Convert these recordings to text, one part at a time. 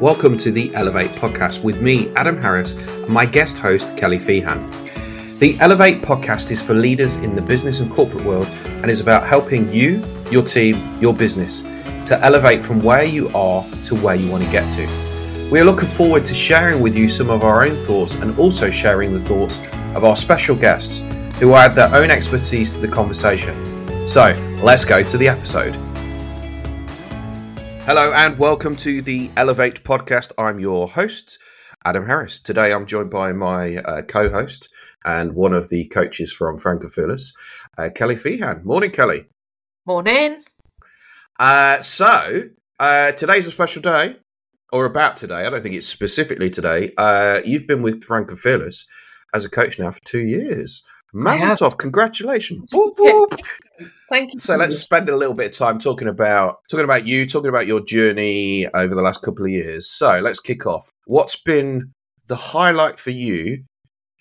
Welcome to the Elevate podcast with me, Adam Harris, and my guest host, Kelly Feehan. The Elevate podcast is for leaders in the business and corporate world and is about helping you, your team, your business to elevate from where you are to where you want to get to. We are looking forward to sharing with you some of our own thoughts and also sharing the thoughts of our special guests who add their own expertise to the conversation. So, let's go to the episode. Hello and welcome to the Elevate podcast. I'm your host, Adam Harris. Today I'm joined by my uh, co host and one of the coaches from Frank and Fearless, uh, Kelly Feehan. Morning, Kelly. Morning. Uh, so, uh, today's a special day, or about today. I don't think it's specifically today. Uh, you've been with Frank and Fearless as a coach now for two years. Mazel congratulations. Whoop, whoop. Thank you. So let's spend a little bit of time talking about talking about you, talking about your journey over the last couple of years. So let's kick off. What's been the highlight for you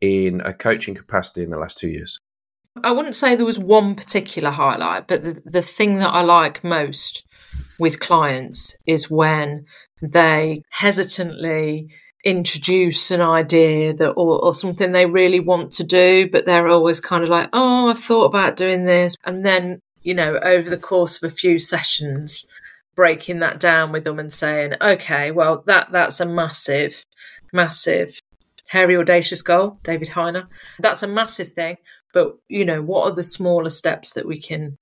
in a coaching capacity in the last two years? I wouldn't say there was one particular highlight, but the, the thing that I like most with clients is when they hesitantly introduce an idea that or, or, something they really want to do but they're always kind of like oh i've thought about doing this. And then you know over the course of a few sessions breaking that down with them and saying okay well that that's a massive massive hairy audacious goal david heiner. That's a massive thing but you know what are the smaller steps that we can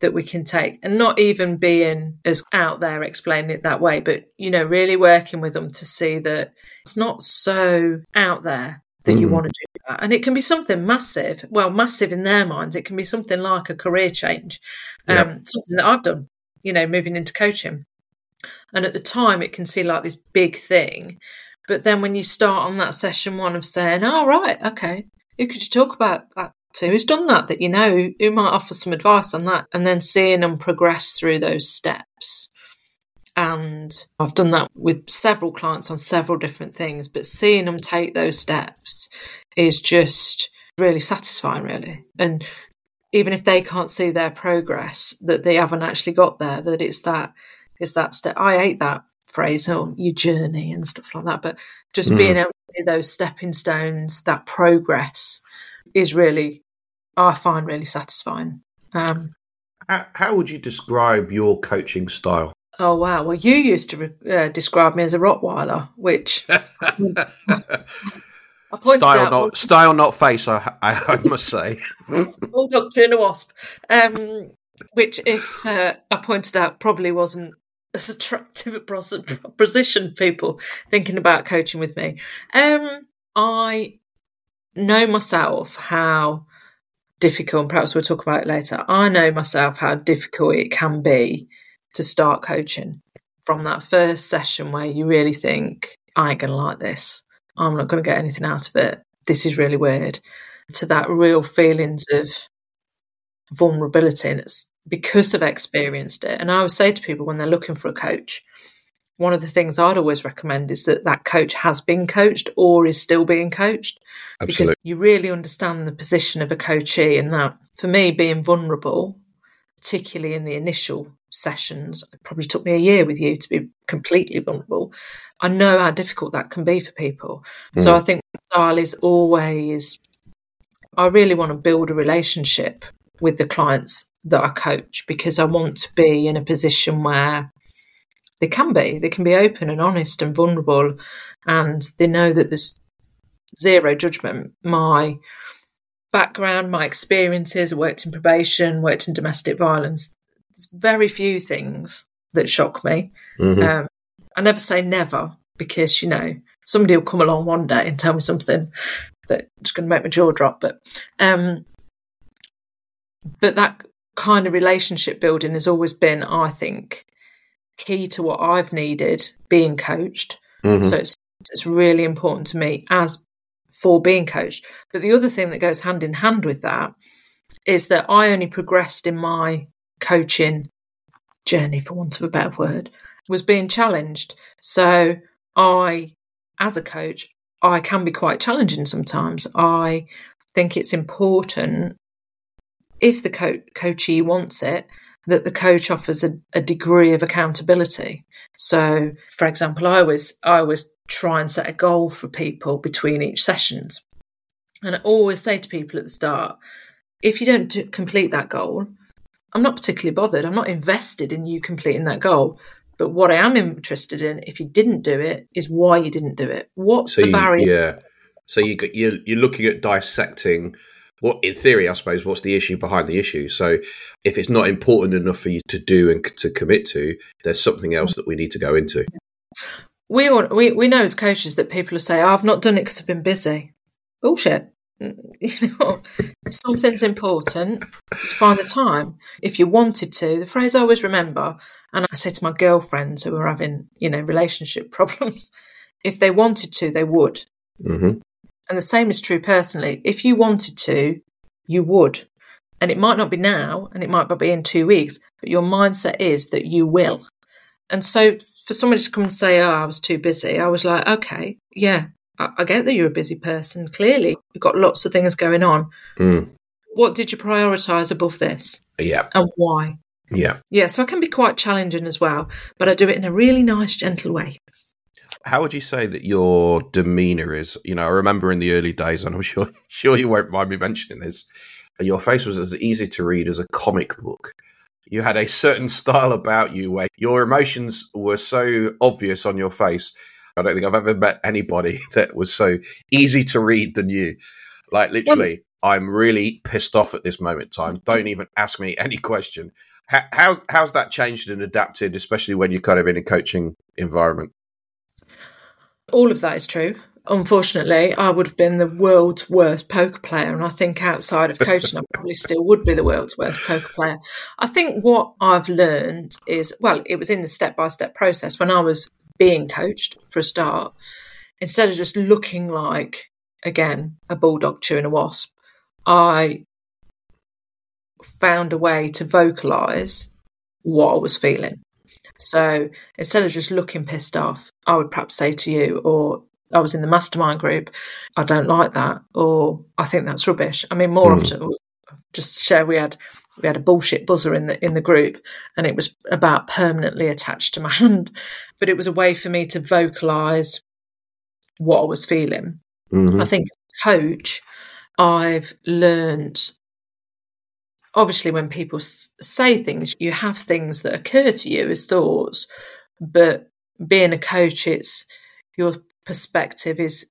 that we can take and not even being as out there explaining it that way but you know really working with them to see that it's not so out there that mm. you want to do that and it can be something massive well massive in their minds it can be something like a career change um, yep. something that i've done you know moving into coaching and at the time it can seem like this big thing but then when you start on that session one of saying oh right okay who could you talk about that to who's done that that you know who might offer some advice on that and then seeing them progress through those steps and I've done that with several clients on several different things but seeing them take those steps is just really satisfying really and even if they can't see their progress that they haven't actually got there that it's that it's that step I hate that phrase oh your journey and stuff like that but just mm. being able to see those stepping stones that progress is really I find really satisfying. Um, how, how, would you describe your coaching style? Oh wow! Well, you used to uh, describe me as a Rottweiler, which style not style not face. I, I must say, bulldog to a wasp. Um, which, if uh, I pointed out, probably wasn't as attractive a position. People thinking about coaching with me. Um, I know myself how difficult, and perhaps we'll talk about it later. I know myself how difficult it can be to start coaching from that first session where you really think, I ain't going to like this. I'm not going to get anything out of it. This is really weird. To that real feelings of vulnerability. And it's because I've experienced it. And I would say to people when they're looking for a coach, one of the things I'd always recommend is that that coach has been coached or is still being coached Absolutely. because you really understand the position of a coachee and that for me being vulnerable particularly in the initial sessions it probably took me a year with you to be completely vulnerable I know how difficult that can be for people mm. so I think style is always I really want to build a relationship with the clients that I coach because I want to be in a position where they can be. They can be open and honest and vulnerable, and they know that there's zero judgment. My background, my experiences, I worked in probation, worked in domestic violence. There's very few things that shock me. Mm-hmm. Um, I never say never because, you know, somebody will come along one day and tell me something that's going to make my jaw drop. But, um, but that kind of relationship building has always been, I think, key to what I've needed being coached. Mm-hmm. So it's it's really important to me as for being coached. But the other thing that goes hand in hand with that is that I only progressed in my coaching journey, for want of a better word, was being challenged. So I, as a coach, I can be quite challenging sometimes. I think it's important if the co- coachee wants it that the coach offers a, a degree of accountability. So, for example, I always I always try and set a goal for people between each sessions, and I always say to people at the start, if you don't do, complete that goal, I'm not particularly bothered. I'm not invested in you completing that goal. But what I am interested in, if you didn't do it, is why you didn't do it. What's so the you- barrier? yeah. So you you're you're looking at dissecting what, in theory, I suppose, what's the issue behind the issue. So if it's not important enough for you to do and to commit to, there's something else that we need to go into. We all we, we know as coaches that people will say, oh, "I've not done it because I've been busy." Bullshit. You know, something's important. Find the time. If you wanted to, the phrase I always remember, and I say to my girlfriends who are having, you know, relationship problems, if they wanted to, they would. hmm And the same is true personally. If you wanted to, you would. And it might not be now, and it might not be in two weeks, but your mindset is that you will. And so for somebody to come and say, Oh, I was too busy, I was like, Okay, yeah, I, I get that you're a busy person. Clearly, you've got lots of things going on. Mm. What did you prioritize above this Yeah, and why? yeah. Yeah, so I can be quite challenging as well, but I do it in a really nice, gentle way. How would you say that your demeanor is? You know, I remember in the early days, and I'm sure sure you won't mind me mentioning this. Your face was as easy to read as a comic book. You had a certain style about you where your emotions were so obvious on your face. I don't think I've ever met anybody that was so easy to read than you. Like literally, I'm really pissed off at this moment in time. Don't even ask me any question. How, how how's that changed and adapted, especially when you're kind of in a coaching environment? All of that is true. Unfortunately, I would have been the world's worst poker player, and I think outside of coaching, I probably still would be the world's worst poker player. I think what I've learned is well, it was in the step by step process when I was being coached for a start. Instead of just looking like, again, a bulldog chewing a wasp, I found a way to vocalize what I was feeling. So instead of just looking pissed off, I would perhaps say to you, or I was in the mastermind group, I don't like that, or I think that's rubbish. I mean, more Mm. often, just share we had we had a bullshit buzzer in the in the group, and it was about permanently attached to my hand, but it was a way for me to vocalize what I was feeling. Mhm. I think coach, I've learned. Obviously, when people say things, you have things that occur to you as thoughts, but being a coach, it's your perspective is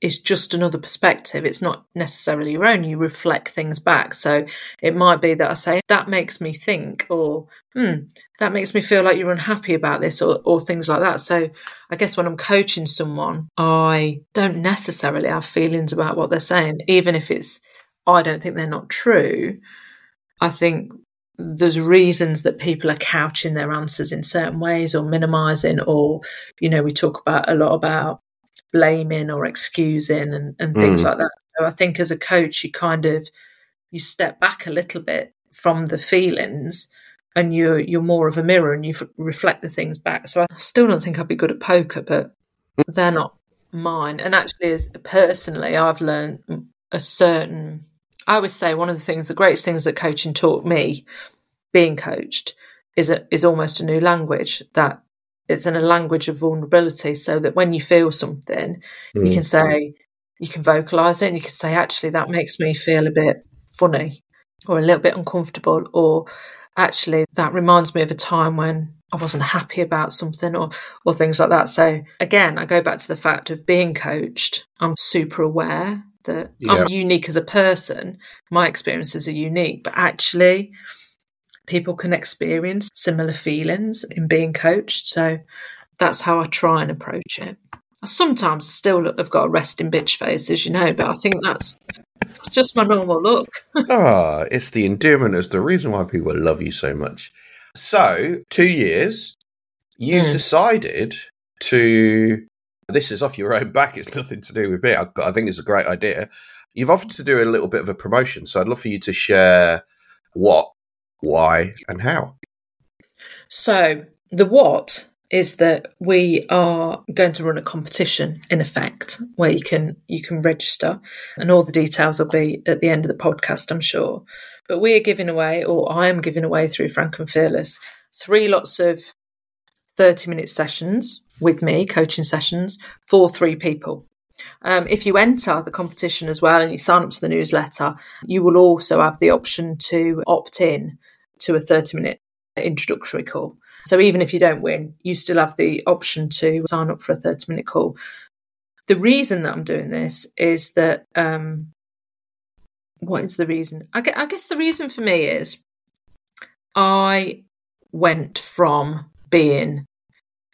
is just another perspective. It's not necessarily your own. You reflect things back. So it might be that I say that makes me think, or hmm, that makes me feel like you're unhappy about this, or or things like that. So I guess when I'm coaching someone, I don't necessarily have feelings about what they're saying, even if it's I don't think they're not true. I think there's reasons that people are couching their answers in certain ways or minimizing, or, you know, we talk about a lot about blaming or excusing and, and things Mm. like that. So I think as a coach, you kind of you step back a little bit from the feelings and you're you're more of a mirror and you f- reflect the things back. So I still don't think I'd be good at poker, but they're not mine. And actually, as, personally, I've learned a certain. I would say one of the things, the greatest things that coaching taught me, being coached, is a, is almost a new language that it's in a language of vulnerability. So that when you feel something, you Mm. can say, you can vocalize it, and you can say, actually, that makes me feel a bit funny or a little bit uncomfortable, or actually, that reminds me of a time when I wasn't happy about something, or or things like that. So again, I go back to the fact of being coached. I'm super aware that Yeah. I'm unique as a person. My experiences are unique, but actually, people can experience similar feelings in being coached. So that's how I try and approach it. I sometimes still look, I've got a resting bitch face, as you know, but I think that's that's just my normal look. Ah, it's the endearment. It's the reason why people love you so much. So, two years, you've Hmm. decided to. This is off your own back. It's nothing to do with me, but I think it's a great idea. You've offered to do a little bit of a promotion, so I'd love for you to share what, why, and how. So the what is that we are going to run a competition in effect where you can you can register and all the details will be at the end of the podcast I'm sure but we are giving away or I am giving away through Frank and Fearless three lots of 30 minute sessions with me coaching sessions for three people um, if you enter the competition as well and you sign up to the newsletter, you will also have the option to opt in to a 30 minute introductory call. So even if you don't win, you still have the option to sign up for a 30 minute call. The reason that I'm doing this is that, um, what is the reason? I guess, I guess the reason for me is I went from being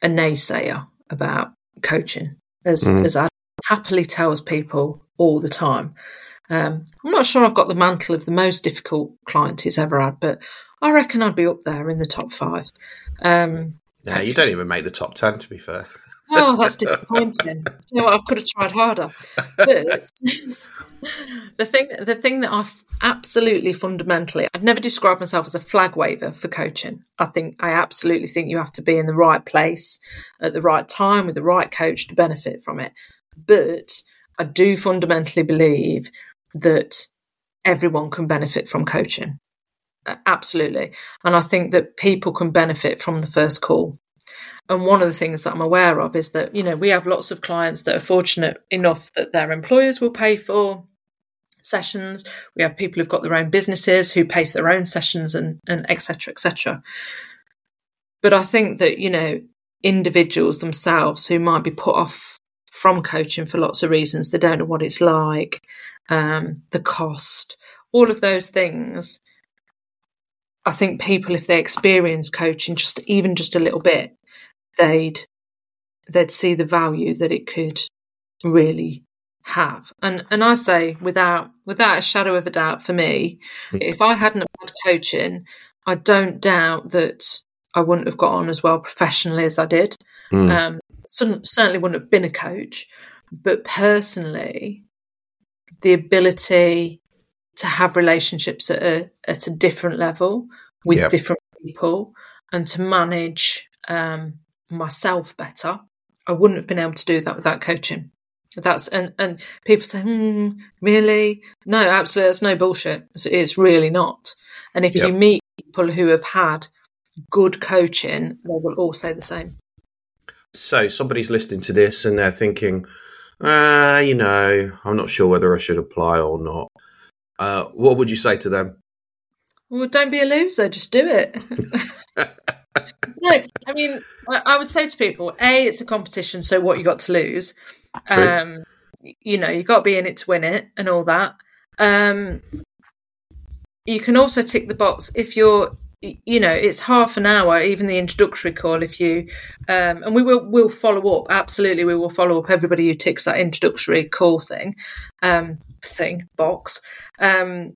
a naysayer about coaching as, mm. as I happily tells people all the time. Um, I'm not sure I've got the mantle of the most difficult client he's ever had, but I reckon I'd be up there in the top five. Um, no, you don't even make the top ten, to be fair. Oh, that's disappointing. you know what? I could have tried harder. But the thing, the thing that I've absolutely fundamentally, I'd never describe myself as a flag waver for coaching. I think I absolutely think you have to be in the right place at the right time with the right coach to benefit from it. But I do fundamentally believe that everyone can benefit from coaching. Absolutely. And I think that people can benefit from the first call. And one of the things that I'm aware of is that, you know, we have lots of clients that are fortunate enough that their employers will pay for sessions. We have people who've got their own businesses who pay for their own sessions and, and etc. cetera, et cetera. But I think that, you know, individuals themselves who might be put off from coaching for lots of reasons. They don't know what it's like, um, the cost, all of those things. I think people, if they experience coaching just even just a little bit, they'd they'd see the value that it could really have. And and I say without without a shadow of a doubt for me, mm. if I hadn't had coaching, I don't doubt that I wouldn't have got on as well professionally as I did. Mm. Um, certainly wouldn't have been a coach, but personally, the ability to have relationships at a at a different level with yep. different people and to manage um, myself better, I wouldn't have been able to do that without coaching. That's and and people say, hmm, really? No, absolutely, that's no bullshit. It's, it's really not. And if yep. you meet people who have had good coaching, they will all say the same. So somebody's listening to this and they're thinking, ah, uh, you know, I'm not sure whether I should apply or not. Uh, what would you say to them? Well, don't be a loser. Just do it. no, I mean, I would say to people, a, it's a competition, so what you got to lose. Um, you know, you got to be in it to win it, and all that. Um, you can also tick the box if you're you know it's half an hour even the introductory call if you um, and we will will follow up absolutely we will follow up everybody who ticks that introductory call thing um, thing box um,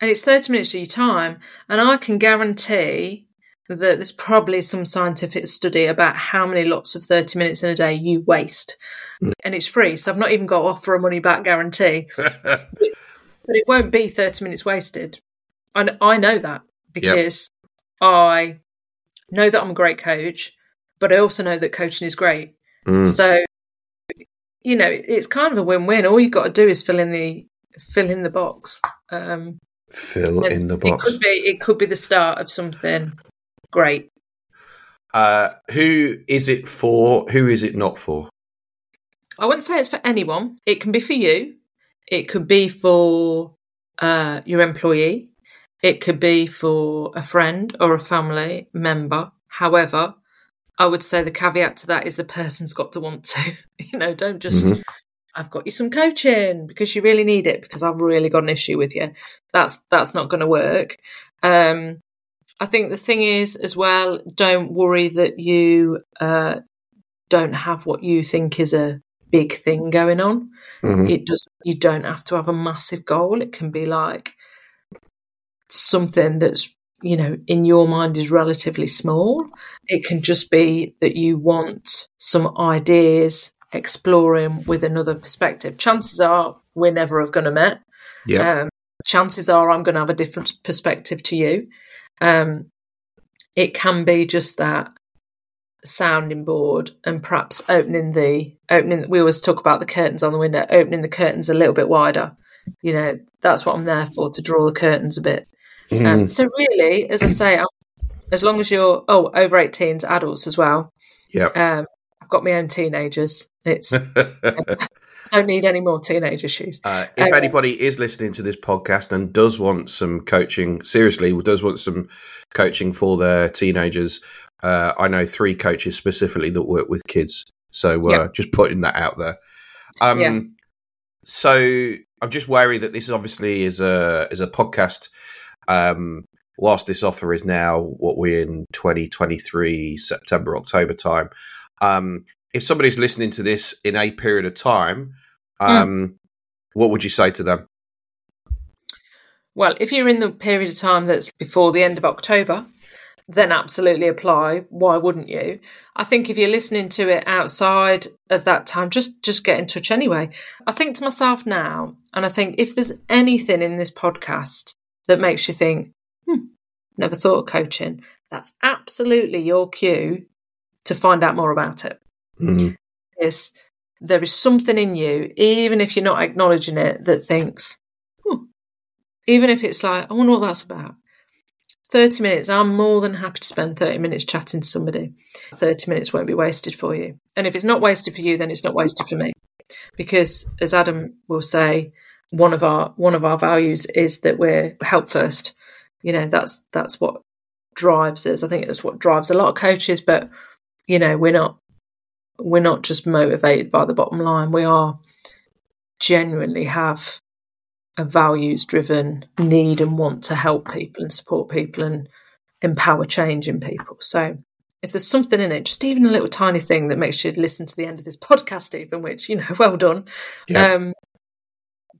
and it's 30 minutes of your time and i can guarantee that there's probably some scientific study about how many lots of 30 minutes in a day you waste mm. and it's free so i've not even got offer a money back guarantee but it won't be 30 minutes wasted and I know that because yep. I know that I'm a great coach, but I also know that coaching is great. Mm. So, you know, it's kind of a win-win. All you've got to do is fill in the fill in the box. Um, fill in the box. It could be it could be the start of something great. Uh, who is it for? Who is it not for? I wouldn't say it's for anyone. It can be for you. It could be for uh, your employee. It could be for a friend or a family member. However, I would say the caveat to that is the person's got to want to. you know, don't just, mm-hmm. I've got you some coaching because you really need it because I've really got an issue with you. That's that's not going to work. Um, I think the thing is as well, don't worry that you uh, don't have what you think is a big thing going on. Mm-hmm. It does. You don't have to have a massive goal. It can be like something that's you know in your mind is relatively small it can just be that you want some ideas exploring with another perspective chances are we're never going to met yeah um, chances are i'm going to have a different perspective to you um, it can be just that sounding board and perhaps opening the opening we always talk about the curtains on the window opening the curtains a little bit wider. You know that's what i'm there for to draw the curtains a bit. Mm. um, so really as i say I'm, as long as you're oh over 18s adults as well. Yeah um, i've got my own teenagers. It's don't need any more teenage issues. Uh, if um, anybody is listening to this podcast and does want some coaching, seriously, does want some coaching for their teenagers, uh, I know three coaches specifically that work with kids. So uh, yep. just putting that out there. Um, yeah. So I'm just wary that this obviously is a is a podcast. Um, whilst this offer is now what we're in 2023 September October time. Um, if somebody's listening to this in a period of time, hmm. um, mm. what would you say to them? Well, if you're in the period of time that's before the end of October, then absolutely apply. Why wouldn't you? I think if you're listening to it outside of that time, just just get in touch anyway. I think to myself now, and I think if there's anything in this podcast that makes you think, hmm, never thought of coaching, that's absolutely your cue to find out more about it. Mm-hmm. Is there is something in you, even if you're not acknowledging it, that thinks, hmm, even if it's like, I wonder what that's about 30 minutes, I'm more than happy to spend 30 minutes chatting to somebody. 30 minutes won't be wasted for you. And if it's not wasted for you, then it's not wasted for me. Because as Adam will say, one of our one of our values is that we're help first. You know, that's that's what drives us. I think that's what drives a lot of coaches, but you know, we're not we're not just motivated by the bottom line. We are genuinely have a values driven need and want to help people and support people and empower change in people. So if there's something in it, just even a little tiny thing that makes you listen to the end of this podcast, even which, you know, well done, yeah. um,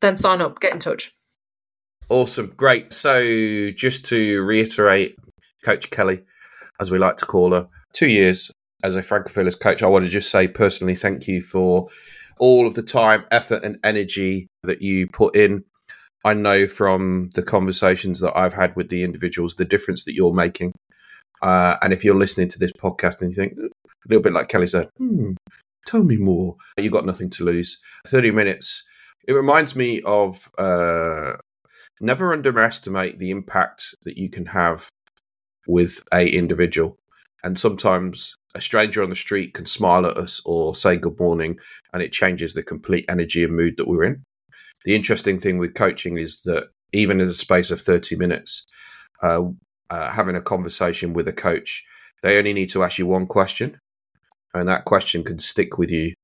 then sign up, get in touch. Awesome. Great. So just to reiterate, Coach Kelly, as we like to call her, two years as a Frank and Fearless coach, I want to just say personally thank you for all of the time, effort, and energy that you put in I know from the conversations that I've had with the individuals the difference that you're making. Uh, and if you're listening to this podcast and you think a little bit like Kelly said, hmm, tell me more, you've got nothing to lose. 30 minutes. It reminds me of uh, never underestimate the impact that you can have with a individual. And sometimes a stranger on the street can smile at us or say good morning, and it changes the complete energy and mood that we're in the interesting thing with coaching is that even in the space of 30 minutes, uh, uh, having a conversation with a coach, they only need to ask you one question, and that question can stick with you,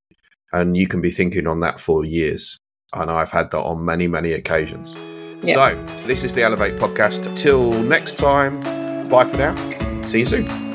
and you can be thinking on that for years. And I've had that on many, many occasions. Yep. So, this is the Elevate podcast. Till next time, bye for now. See you soon.